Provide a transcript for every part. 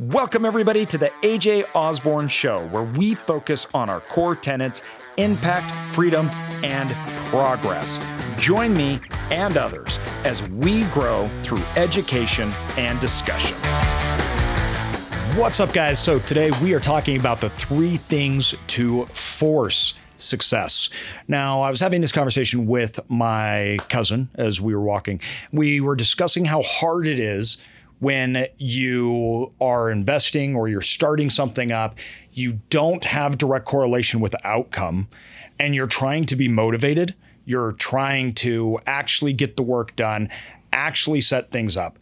Welcome, everybody, to the AJ Osborne Show, where we focus on our core tenets impact, freedom, and progress. Join me and others as we grow through education and discussion. What's up, guys? So, today we are talking about the three things to force success. Now, I was having this conversation with my cousin as we were walking. We were discussing how hard it is when you are investing or you're starting something up, you don't have direct correlation with outcome, and you're trying to be motivated. You're trying to actually get the work done, actually set things up.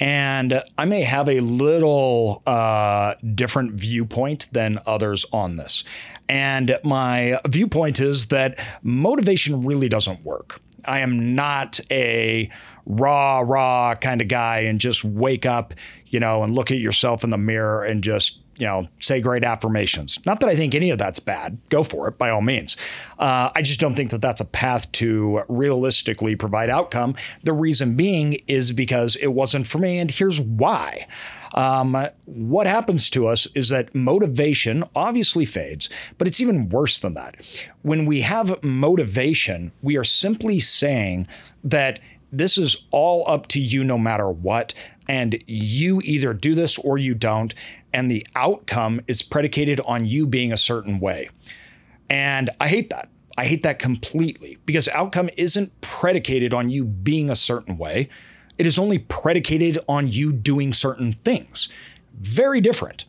And I may have a little uh, different viewpoint than others on this. And my viewpoint is that motivation really doesn't work. I am not a raw, raw kind of guy and just wake up, you know, and look at yourself in the mirror and just you know, say great affirmations. Not that I think any of that's bad. Go for it by all means. Uh, I just don't think that that's a path to realistically provide outcome. The reason being is because it wasn't for me, and here's why. Um, what happens to us is that motivation obviously fades, but it's even worse than that. When we have motivation, we are simply saying that this is all up to you no matter what. And you either do this or you don't. And the outcome is predicated on you being a certain way. And I hate that. I hate that completely because outcome isn't predicated on you being a certain way. It is only predicated on you doing certain things. Very different.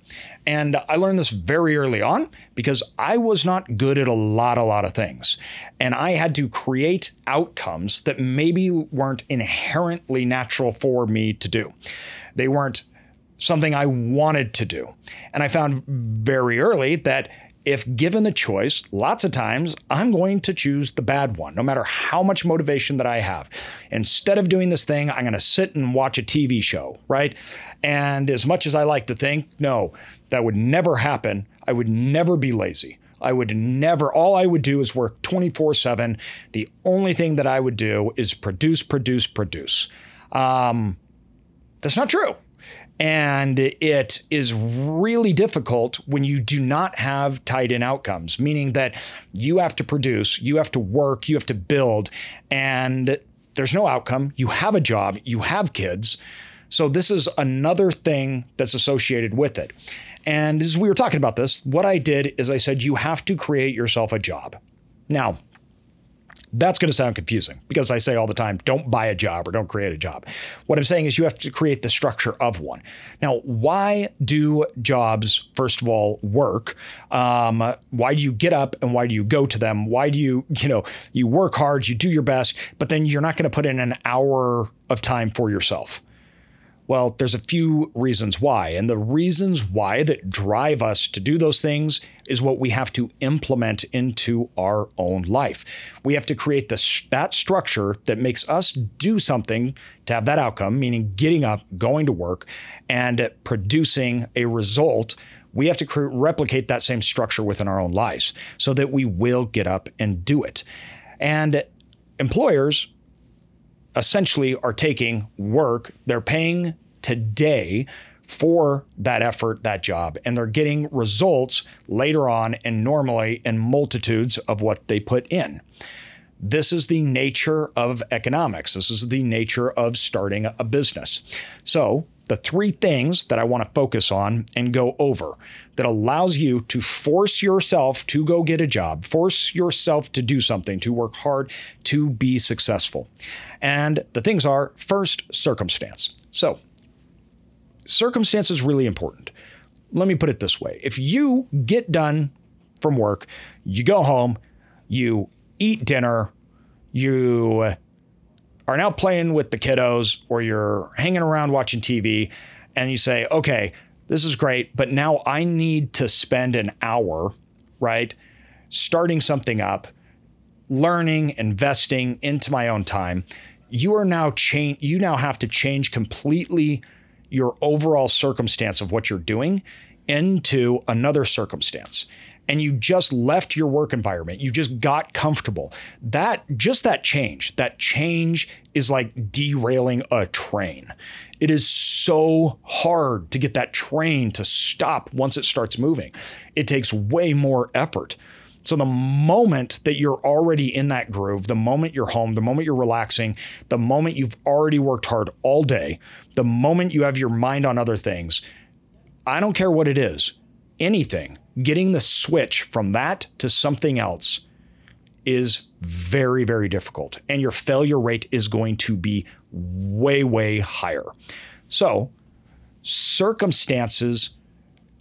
And I learned this very early on because I was not good at a lot, a lot of things. And I had to create outcomes that maybe weren't inherently natural for me to do. They weren't something I wanted to do. And I found very early that if given the choice, lots of times I'm going to choose the bad one, no matter how much motivation that I have. Instead of doing this thing, I'm going to sit and watch a TV show, right? And as much as I like to think, no, that would never happen. I would never be lazy. I would never, all I would do is work 24 7. The only thing that I would do is produce, produce, produce. Um, that's not true. And it is really difficult when you do not have tied in outcomes, meaning that you have to produce, you have to work, you have to build, and there's no outcome. You have a job, you have kids. So, this is another thing that's associated with it. And as we were talking about this, what I did is I said, you have to create yourself a job. Now, that's going to sound confusing because I say all the time, don't buy a job or don't create a job. What I'm saying is you have to create the structure of one. Now, why do jobs, first of all, work? Um, why do you get up and why do you go to them? Why do you, you know, you work hard, you do your best, but then you're not going to put in an hour of time for yourself? Well, there's a few reasons why. And the reasons why that drive us to do those things is what we have to implement into our own life. We have to create this, that structure that makes us do something to have that outcome, meaning getting up, going to work, and producing a result we have to cre- replicate that same structure within our own lives so that we will get up and do it. And employers essentially are taking work, they're paying today for that effort, that job, and they're getting results later on and normally in multitudes of what they put in. This is the nature of economics. This is the nature of starting a business. So, the three things that I want to focus on and go over that allows you to force yourself to go get a job, force yourself to do something, to work hard, to be successful. And the things are first, circumstance. So, circumstance is really important. Let me put it this way if you get done from work, you go home, you eat dinner, you are now playing with the kiddos, or you're hanging around watching TV, and you say, okay, this is great, but now I need to spend an hour, right, starting something up, learning, investing into my own time. You are now change. You now have to change completely your overall circumstance of what you're doing into another circumstance and you just left your work environment you just got comfortable that just that change that change is like derailing a train It is so hard to get that train to stop once it starts moving. It takes way more effort. So the moment that you're already in that groove, the moment you're home, the moment you're relaxing, the moment you've already worked hard all day, the moment you have your mind on other things, I don't care what it is, anything, getting the switch from that to something else is very, very difficult. And your failure rate is going to be way, way higher. So, circumstances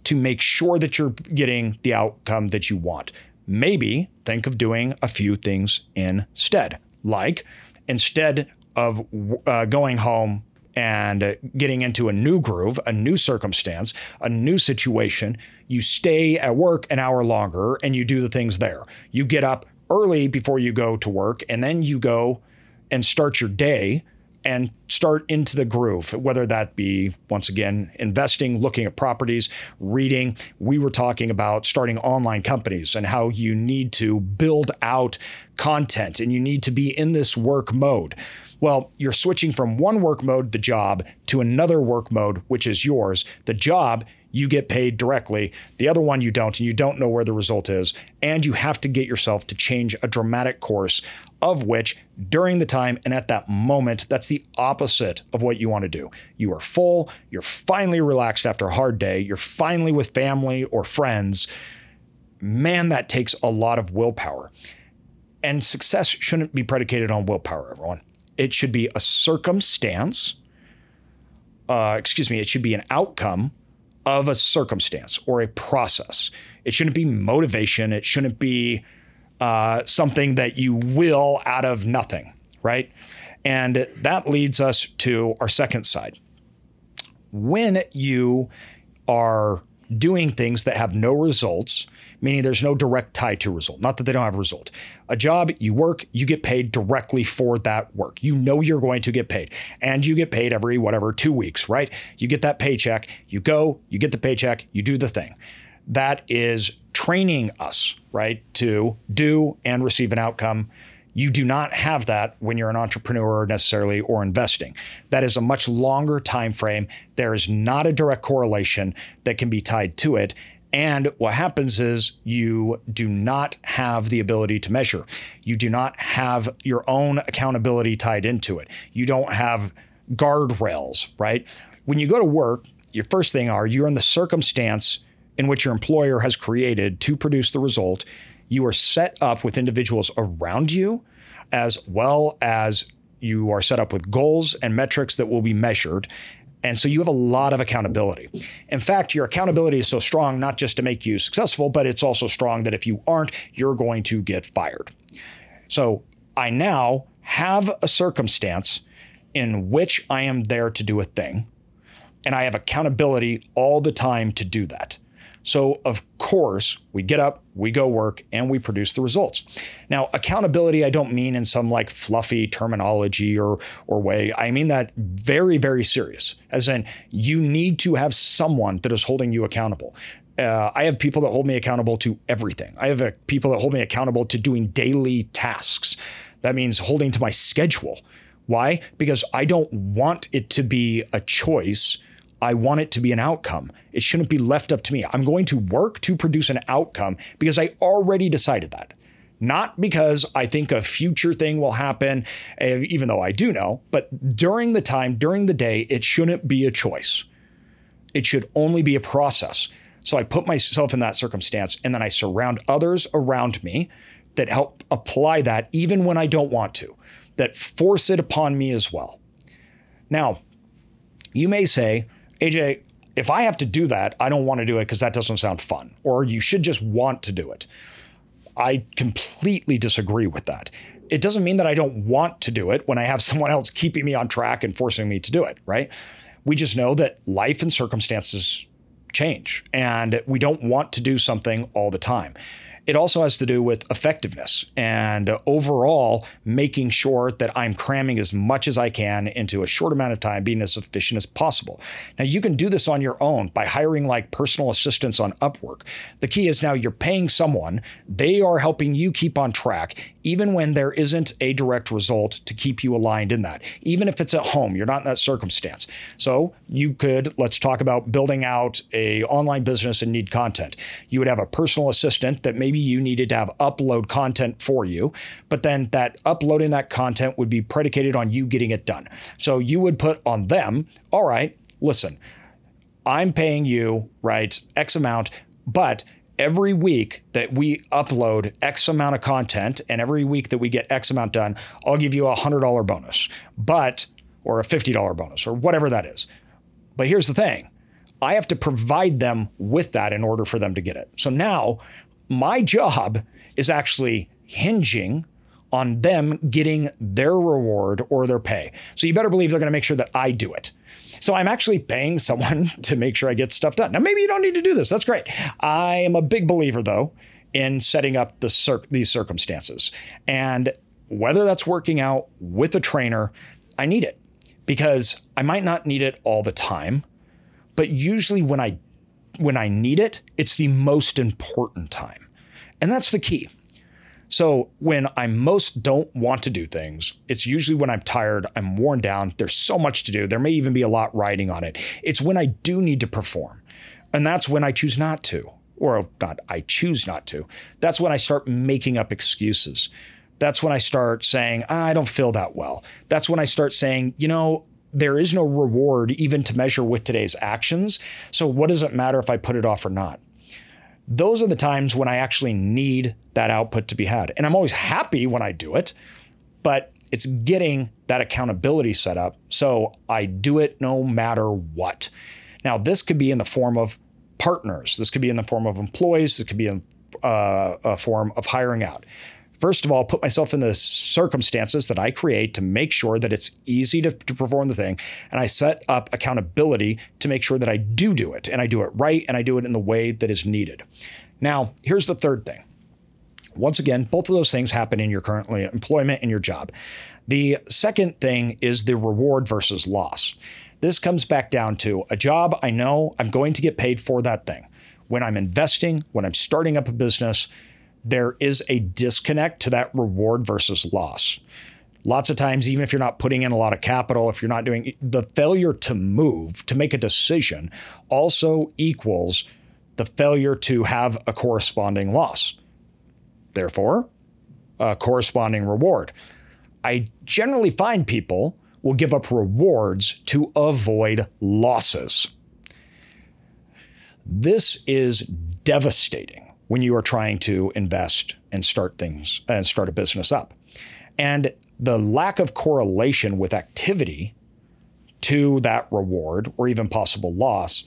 to make sure that you're getting the outcome that you want. Maybe think of doing a few things instead, like instead of uh, going home and uh, getting into a new groove, a new circumstance, a new situation, you stay at work an hour longer and you do the things there. You get up early before you go to work and then you go and start your day and start into the groove, whether that be, once again, investing, looking at properties, reading. We were talking about starting online companies and how you need to build out content and you need to be in this work mode. Well, you're switching from one work mode, the job, to another work mode, which is yours. The job you get paid directly. The other one you don't, and you don't know where the result is. And you have to get yourself to change a dramatic course, of which during the time and at that moment, that's the opposite of what you want to do. You are full, you're finally relaxed after a hard day, you're finally with family or friends. Man, that takes a lot of willpower. And success shouldn't be predicated on willpower, everyone. It should be a circumstance. Uh, excuse me, it should be an outcome of a circumstance or a process. It shouldn't be motivation. It shouldn't be uh, something that you will out of nothing, right? And that leads us to our second side. When you are doing things that have no results, meaning there's no direct tie to result. Not that they don't have a result. A job, you work, you get paid directly for that work. You know you're going to get paid. And you get paid every whatever, two weeks, right? You get that paycheck, you go, you get the paycheck, you do the thing. That is training us, right, to do and receive an outcome. You do not have that when you're an entrepreneur necessarily or investing. That is a much longer time frame. There is not a direct correlation that can be tied to it. And what happens is you do not have the ability to measure. You do not have your own accountability tied into it. You don't have guardrails, right? When you go to work, your first thing are you're in the circumstance in which your employer has created to produce the result. You are set up with individuals around you as well as you are set up with goals and metrics that will be measured. And so you have a lot of accountability. In fact, your accountability is so strong, not just to make you successful, but it's also strong that if you aren't, you're going to get fired. So I now have a circumstance in which I am there to do a thing, and I have accountability all the time to do that. So, of course, we get up, we go work, and we produce the results. Now, accountability, I don't mean in some like fluffy terminology or, or way. I mean that very, very serious, as in you need to have someone that is holding you accountable. Uh, I have people that hold me accountable to everything. I have uh, people that hold me accountable to doing daily tasks. That means holding to my schedule. Why? Because I don't want it to be a choice I want it to be an outcome. It shouldn't be left up to me. I'm going to work to produce an outcome because I already decided that. Not because I think a future thing will happen, eh, even though I do know, but during the time, during the day, it shouldn't be a choice. It should only be a process. So I put myself in that circumstance and then I surround others around me that help apply that even when I don't want to, that force it upon me as well. Now, you may say, AJ, if I have to do that, I don't want to do it because that doesn't sound fun, or you should just want to do it. I completely disagree with that. It doesn't mean that I don't want to do it when I have someone else keeping me on track and forcing me to do it, right? We just know that life and circumstances change and we don't want to do something all the time. It also has to do with effectiveness and overall making sure that I'm cramming as much as I can into a short amount of time, being as efficient as possible. Now, you can do this on your own by hiring like personal assistants on Upwork. The key is now you're paying someone, they are helping you keep on track, even when there isn't a direct result to keep you aligned in that. Even if it's at home, you're not in that circumstance. So you could, let's talk about building out a online business and need content. You would have a personal assistant that maybe you needed to have upload content for you, but then that uploading that content would be predicated on you getting it done. So you would put on them, all right, listen, I'm paying you, right, X amount, but every week that we upload X amount of content and every week that we get X amount done, I'll give you a $100 bonus, but, or a $50 bonus, or whatever that is. But here's the thing I have to provide them with that in order for them to get it. So now my job is actually hinging on them getting their reward or their pay. So you better believe they're going to make sure that I do it. So I'm actually paying someone to make sure I get stuff done. Now, maybe you don't need to do this. That's great. I am a big believer, though, in setting up the cir- these circumstances. And whether that's working out with a trainer, I need it because I might not need it all the time, but usually when I when I need it, it's the most important time. And that's the key. So when I most don't want to do things, it's usually when I'm tired, I'm worn down, there's so much to do. There may even be a lot riding on it. It's when I do need to perform. And that's when I choose not to. Or not, I choose not to. That's when I start making up excuses. That's when I start saying, ah, I don't feel that well. That's when I start saying, you know, there is no reward even to measure with today's actions. So what does it matter if I put it off or not? those are the times when I actually need that output to be had. And I'm always happy when I do it, but it's getting that accountability set up. So I do it no matter what. Now, this could be in the form of partners, this could be in the form of employees, this could be in uh, a form of hiring out. First of all, put myself in the circumstances that I create to make sure that it's easy to, to, perform the thing. And I set up accountability to make sure that I do do it and I do it right and I do it in the way that is needed. Now, here's the third thing. Once again, both of those things happen in your current employment and your job. The second thing is the reward versus loss. This comes back down to a job I know I'm going to get paid for that thing. When I'm investing, when I'm starting up a business, there is a disconnect to that reward versus loss. Lots of times, even if you're not putting in a lot of capital, if you're not doing the failure to move, to make a decision, also equals the failure to have a corresponding loss. Therefore, a corresponding reward. I generally find people will give up rewards to avoid losses. This is devastating when you are trying to invest and start things and start a business up. And the lack of correlation with activity to that reward or even possible loss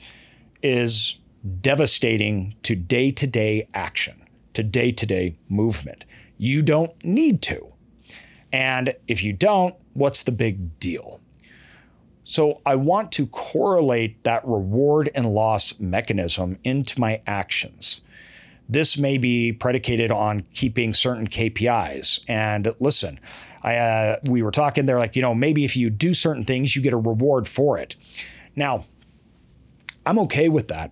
is devastating to day to day action, to day to day movement. You don't need to. And if you don't, what's the big deal? So I want to correlate that reward and loss mechanism into my actions. This may be predicated on keeping certain KPIs. And listen, I, uh, we were talking there, like, you know, maybe if you do certain things, you get a reward for it. Now, I'm okay with that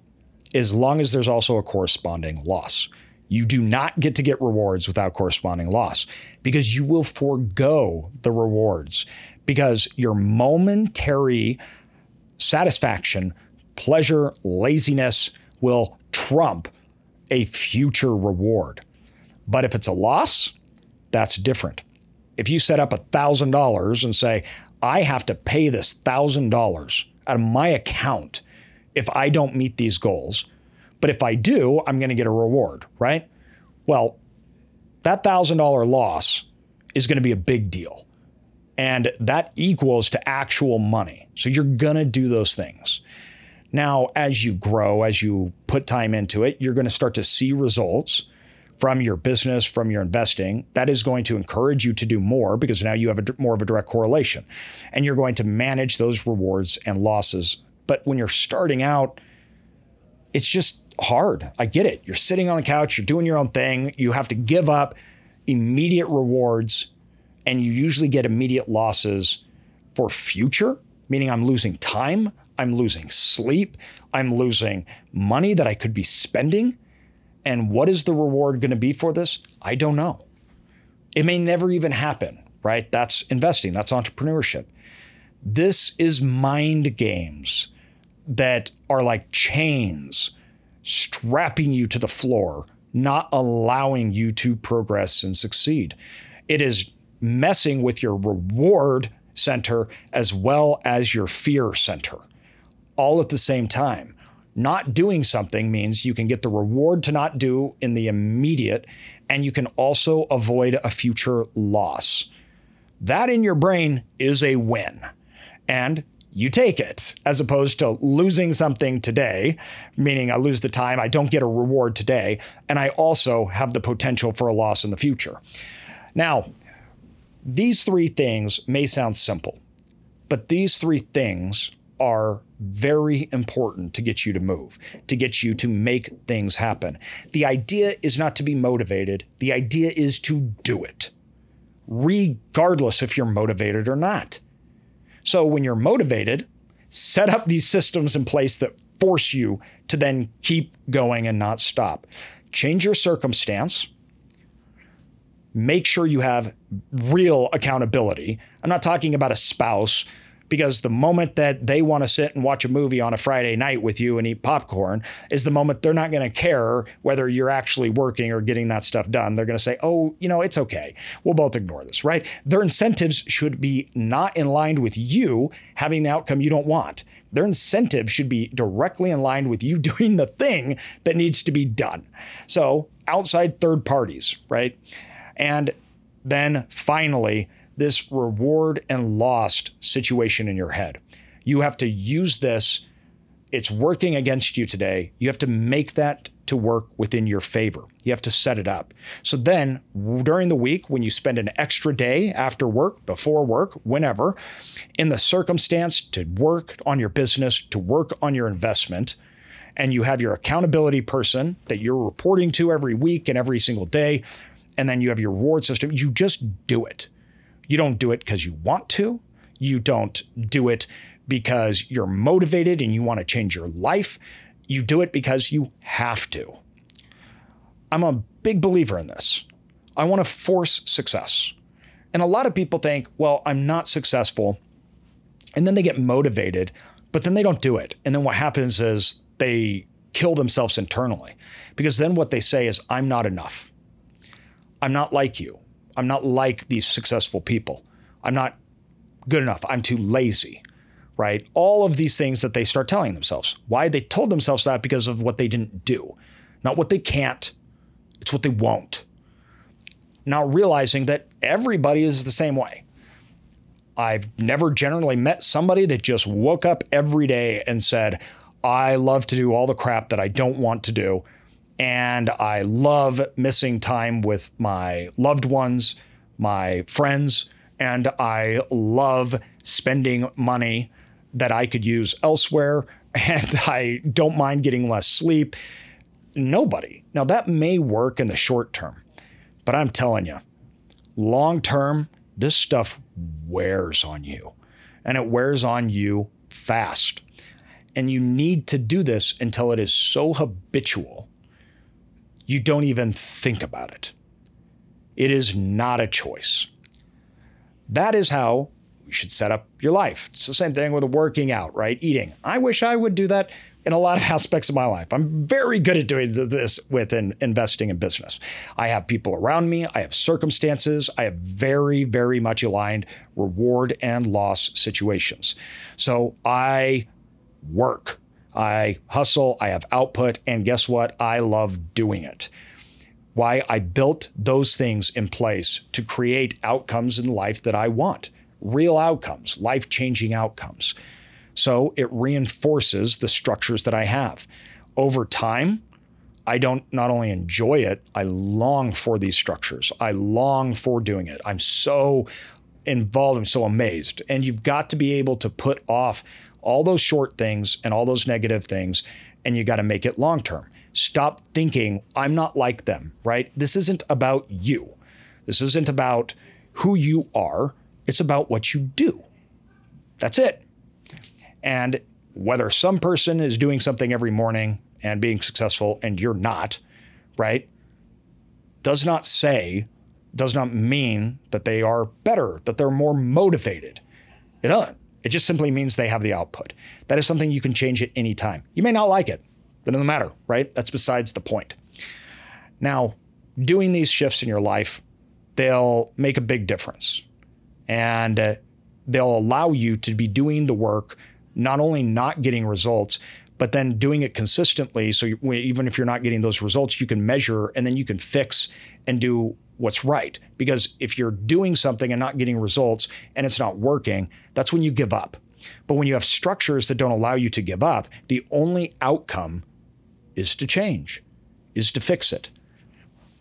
as long as there's also a corresponding loss. You do not get to get rewards without corresponding loss because you will forego the rewards because your momentary satisfaction, pleasure, laziness will trump a future reward. But if it's a loss, that's different. If you set up $1,000 and say, I have to pay this $1,000 out of my account if I don't meet these goals, but if I do, I'm going to get a reward, right? Well, that $1,000 loss is going to be a big deal. And that equals to actual money. So you're going to do those things. Now, as you grow, as you put time into it, you're going to start to see results from your business, from your investing. That is going to encourage you to do more because now you have a, more of a direct correlation and you're going to manage those rewards and losses. But when you're starting out, it's just hard. I get it. You're sitting on the couch, you're doing your own thing, you have to give up immediate rewards, and you usually get immediate losses for future, meaning I'm losing time, I'm losing sleep, I'm losing money that I could be spending. And what is the reward going to be for this? I don't know. It may never even happen, right? That's investing, that's entrepreneurship. This is mind games that are like chains strapping you to the floor, not allowing you to progress and succeed. It is messing with your reward center as well as your fear center, all at the same time. Not doing something means you can get the reward to not do in the immediate, and you can also avoid a future loss. That in your brain is a win. And you take it as opposed to losing something today, meaning I lose the time, I don't get a reward today, and I also have the potential for a loss in the future. Now, these three things may sound simple, but these three things are very important to get you to move, to get you to make things happen. The idea is not to be motivated, the idea is to do it, regardless if you're motivated or not. So when you're motivated, set up these systems in place that force you to then keep going and not stop. Change your circumstance. Make sure you have real accountability. I'm not talking about a spouse because the moment that they want to sit and watch a movie on a Friday night with you and eat popcorn is the moment they're not going to care whether you're actually working or getting that stuff done. They're going to say, oh, you know, it's okay. We'll both ignore this, right? Their incentives should be not in line with you having the outcome you don't want. Their incentive should be directly in line with you doing the thing that needs to be done. So, outside third parties, right? And then finally, this reward and lost situation in your head. You have to use this. It's working against you today. You have to make that to work within your favor. You have to set it up. So then, during the week, when you spend an extra day after work, before work, whenever, in the circumstance to work on your business, to work on your investment, and you have your accountability person that you're reporting to every week and every single day, and then you have your reward system, you just do it. You don't do it because you want to. You don't do it because you're motivated and you want to change your life. You do it because you have to. I'm a big believer in this. I want to force success. And a lot of people think, well, I'm not successful. And then they get motivated, but then they don't do it. And then what happens is they kill themselves internally because then what they say is, I'm not enough. I'm not like you. I'm not like these successful people. I'm not good enough. I'm too lazy, right? All of these things that they start telling themselves. Why? They told themselves that because of what they didn't do, not what they can't, it's what they won't. Now realizing that everybody is the same way. I've never generally met somebody that just woke up every day and said, I love to do all the crap that I don't want to do and I love missing time with my loved ones, my friends, and I love spending money that I could use elsewhere. And I don't mind getting less sleep. Nobody. Now, that may work in the short term, but I'm telling you, long term, this stuff wears on you and it wears on you fast. And you need to do this until it is so habitual you don't even think about it. It is not a choice. That is how you should set up your life. It's the same thing with working out, right? Eating. I wish I would do that in a lot of aspects of my life. I'm very good at doing this within investing in business. I have people around me, I have circumstances, I have very, very much aligned reward and loss situations. So I work I hustle, I have output, and guess what? I love doing it. Why? I built those things in place to create outcomes in life that I want, real outcomes, life changing outcomes. So it reinforces the structures that I have. Over time, I don't not only enjoy it, I long for these structures. I long for doing it. I'm so involved, I'm so amazed. And you've got to be able to put off all those short things and all those negative things and you got to make it long term. Stop thinking, I'm not like them, right? This isn't about you. This isn't about who you are. It's about what you do. That's it. And whether some person is doing something every morning and being successful and you're not, right, does not say, does not mean that they are better, that they're more motivated. It doesn't. It just simply means they have the output. That is something you can change at any time. You may not like it, but it doesn't matter, right? That's besides the point. Now, doing these shifts in your life, they'll make a big difference. And uh, they'll allow you to be doing the work, not only not getting results, but then doing it consistently. So you, even if you're not getting those results, you can measure and then you can fix and do what's right. Because if you're doing something and not getting results and it's not working, that's when you give up. But when you have structures that don't allow you to give up, the only outcome is to change, is to fix it.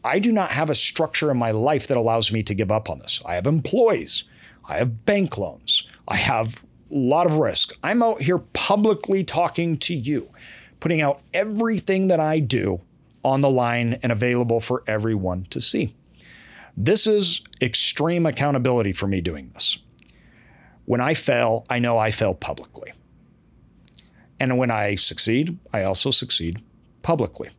I do not have a structure in my life that allows me to give up on this. I have employees, I have bank loans, I have a lot of risk. I'm out here publicly talking to you, putting out everything that I do on the line and available for everyone to see. This is extreme accountability for me doing this. When I fail, I know I fail publicly. And when I succeed, I also succeed publicly.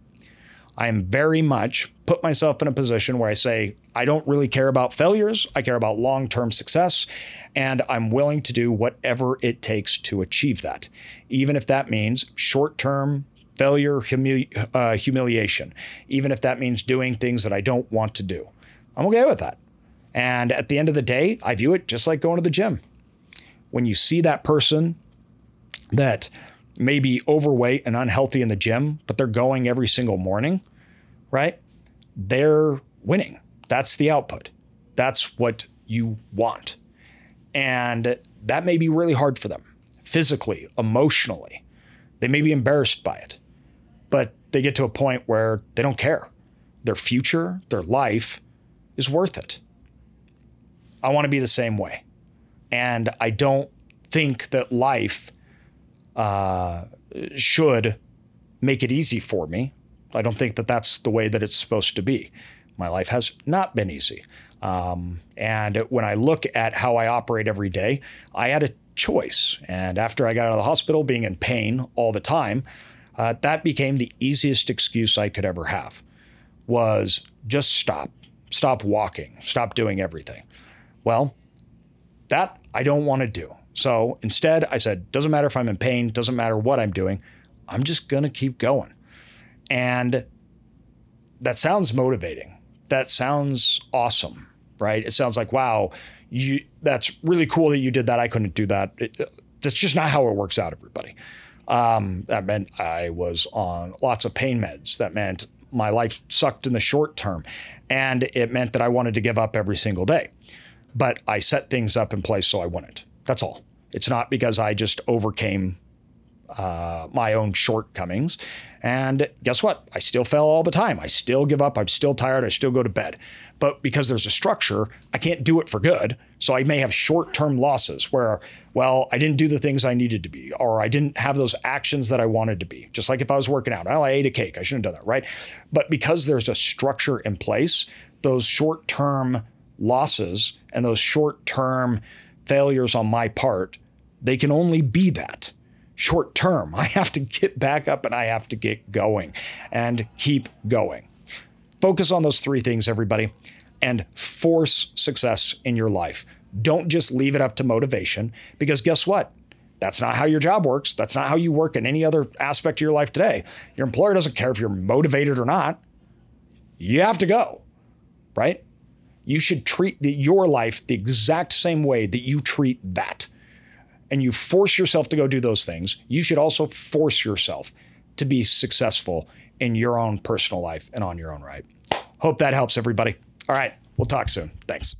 I am very much put myself in a position where I say, I don't really care about failures. I care about long term success. And I'm willing to do whatever it takes to achieve that, even if that means short term failure, humili- uh, humiliation, even if that means doing things that I don't want to do. I'm okay with that. And at the end of the day, I view it just like going to the gym. When you see that person that may be overweight and unhealthy in the gym, but they're going every single morning, right? They're winning. That's the output. That's what you want. And that may be really hard for them physically, emotionally. They may be embarrassed by it, but they get to a point where they don't care. Their future, their life is worth it. I want to be the same way. And I don't think that life uh, should make it easy for me. I don't think that that's the way that it's supposed to be. My life has not been easy. Um, and when I look at how I operate every day, I had a choice. And after I got out of the hospital, being in pain all the time, uh, that became the easiest excuse I could ever have was just stop, stop walking, stop doing everything. Well, that I don't want to do. So instead, I said, doesn't matter if I'm in pain, doesn't matter what I'm doing, I'm just going to keep going. And that sounds motivating. That sounds awesome, right? It sounds like, wow, you that's really cool that you did that. I couldn't do that. It, that's just not how it works out, everybody. Um, that meant I was on lots of pain meds. That meant my life sucked in the short term. And it meant that I wanted to give up every single day. But I set things up in place so I wouldn't. That's all. It's not because I just overcame uh, my own shortcomings. And guess what? I still fail all the time. I still give up. I'm still tired. I still go to bed. But because there's a structure, I can't do it for good. So I may have short term losses where, well, I didn't do the things I needed to be, or I didn't have those actions that I wanted to be. Just like if I was working out, well, I ate a cake. I shouldn't have done that, right? But because there's a structure in place, those short term losses and those short term failures on my part, they can only be that short term. I have to get back up and I have to get going and keep going. Focus on those three things, everybody, and force success in your life. Don't just leave it up to motivation because guess what? That's not how your job works. That's not how you work in any other aspect of your life today. Your employer doesn't care if you're motivated or not. You have to go, right? You should treat the, your life the exact same way that you treat that. And you force yourself to go do those things. You should also force yourself to be successful in your own personal life and on your own right. Hope that helps everybody. All right, we'll talk soon. Thanks.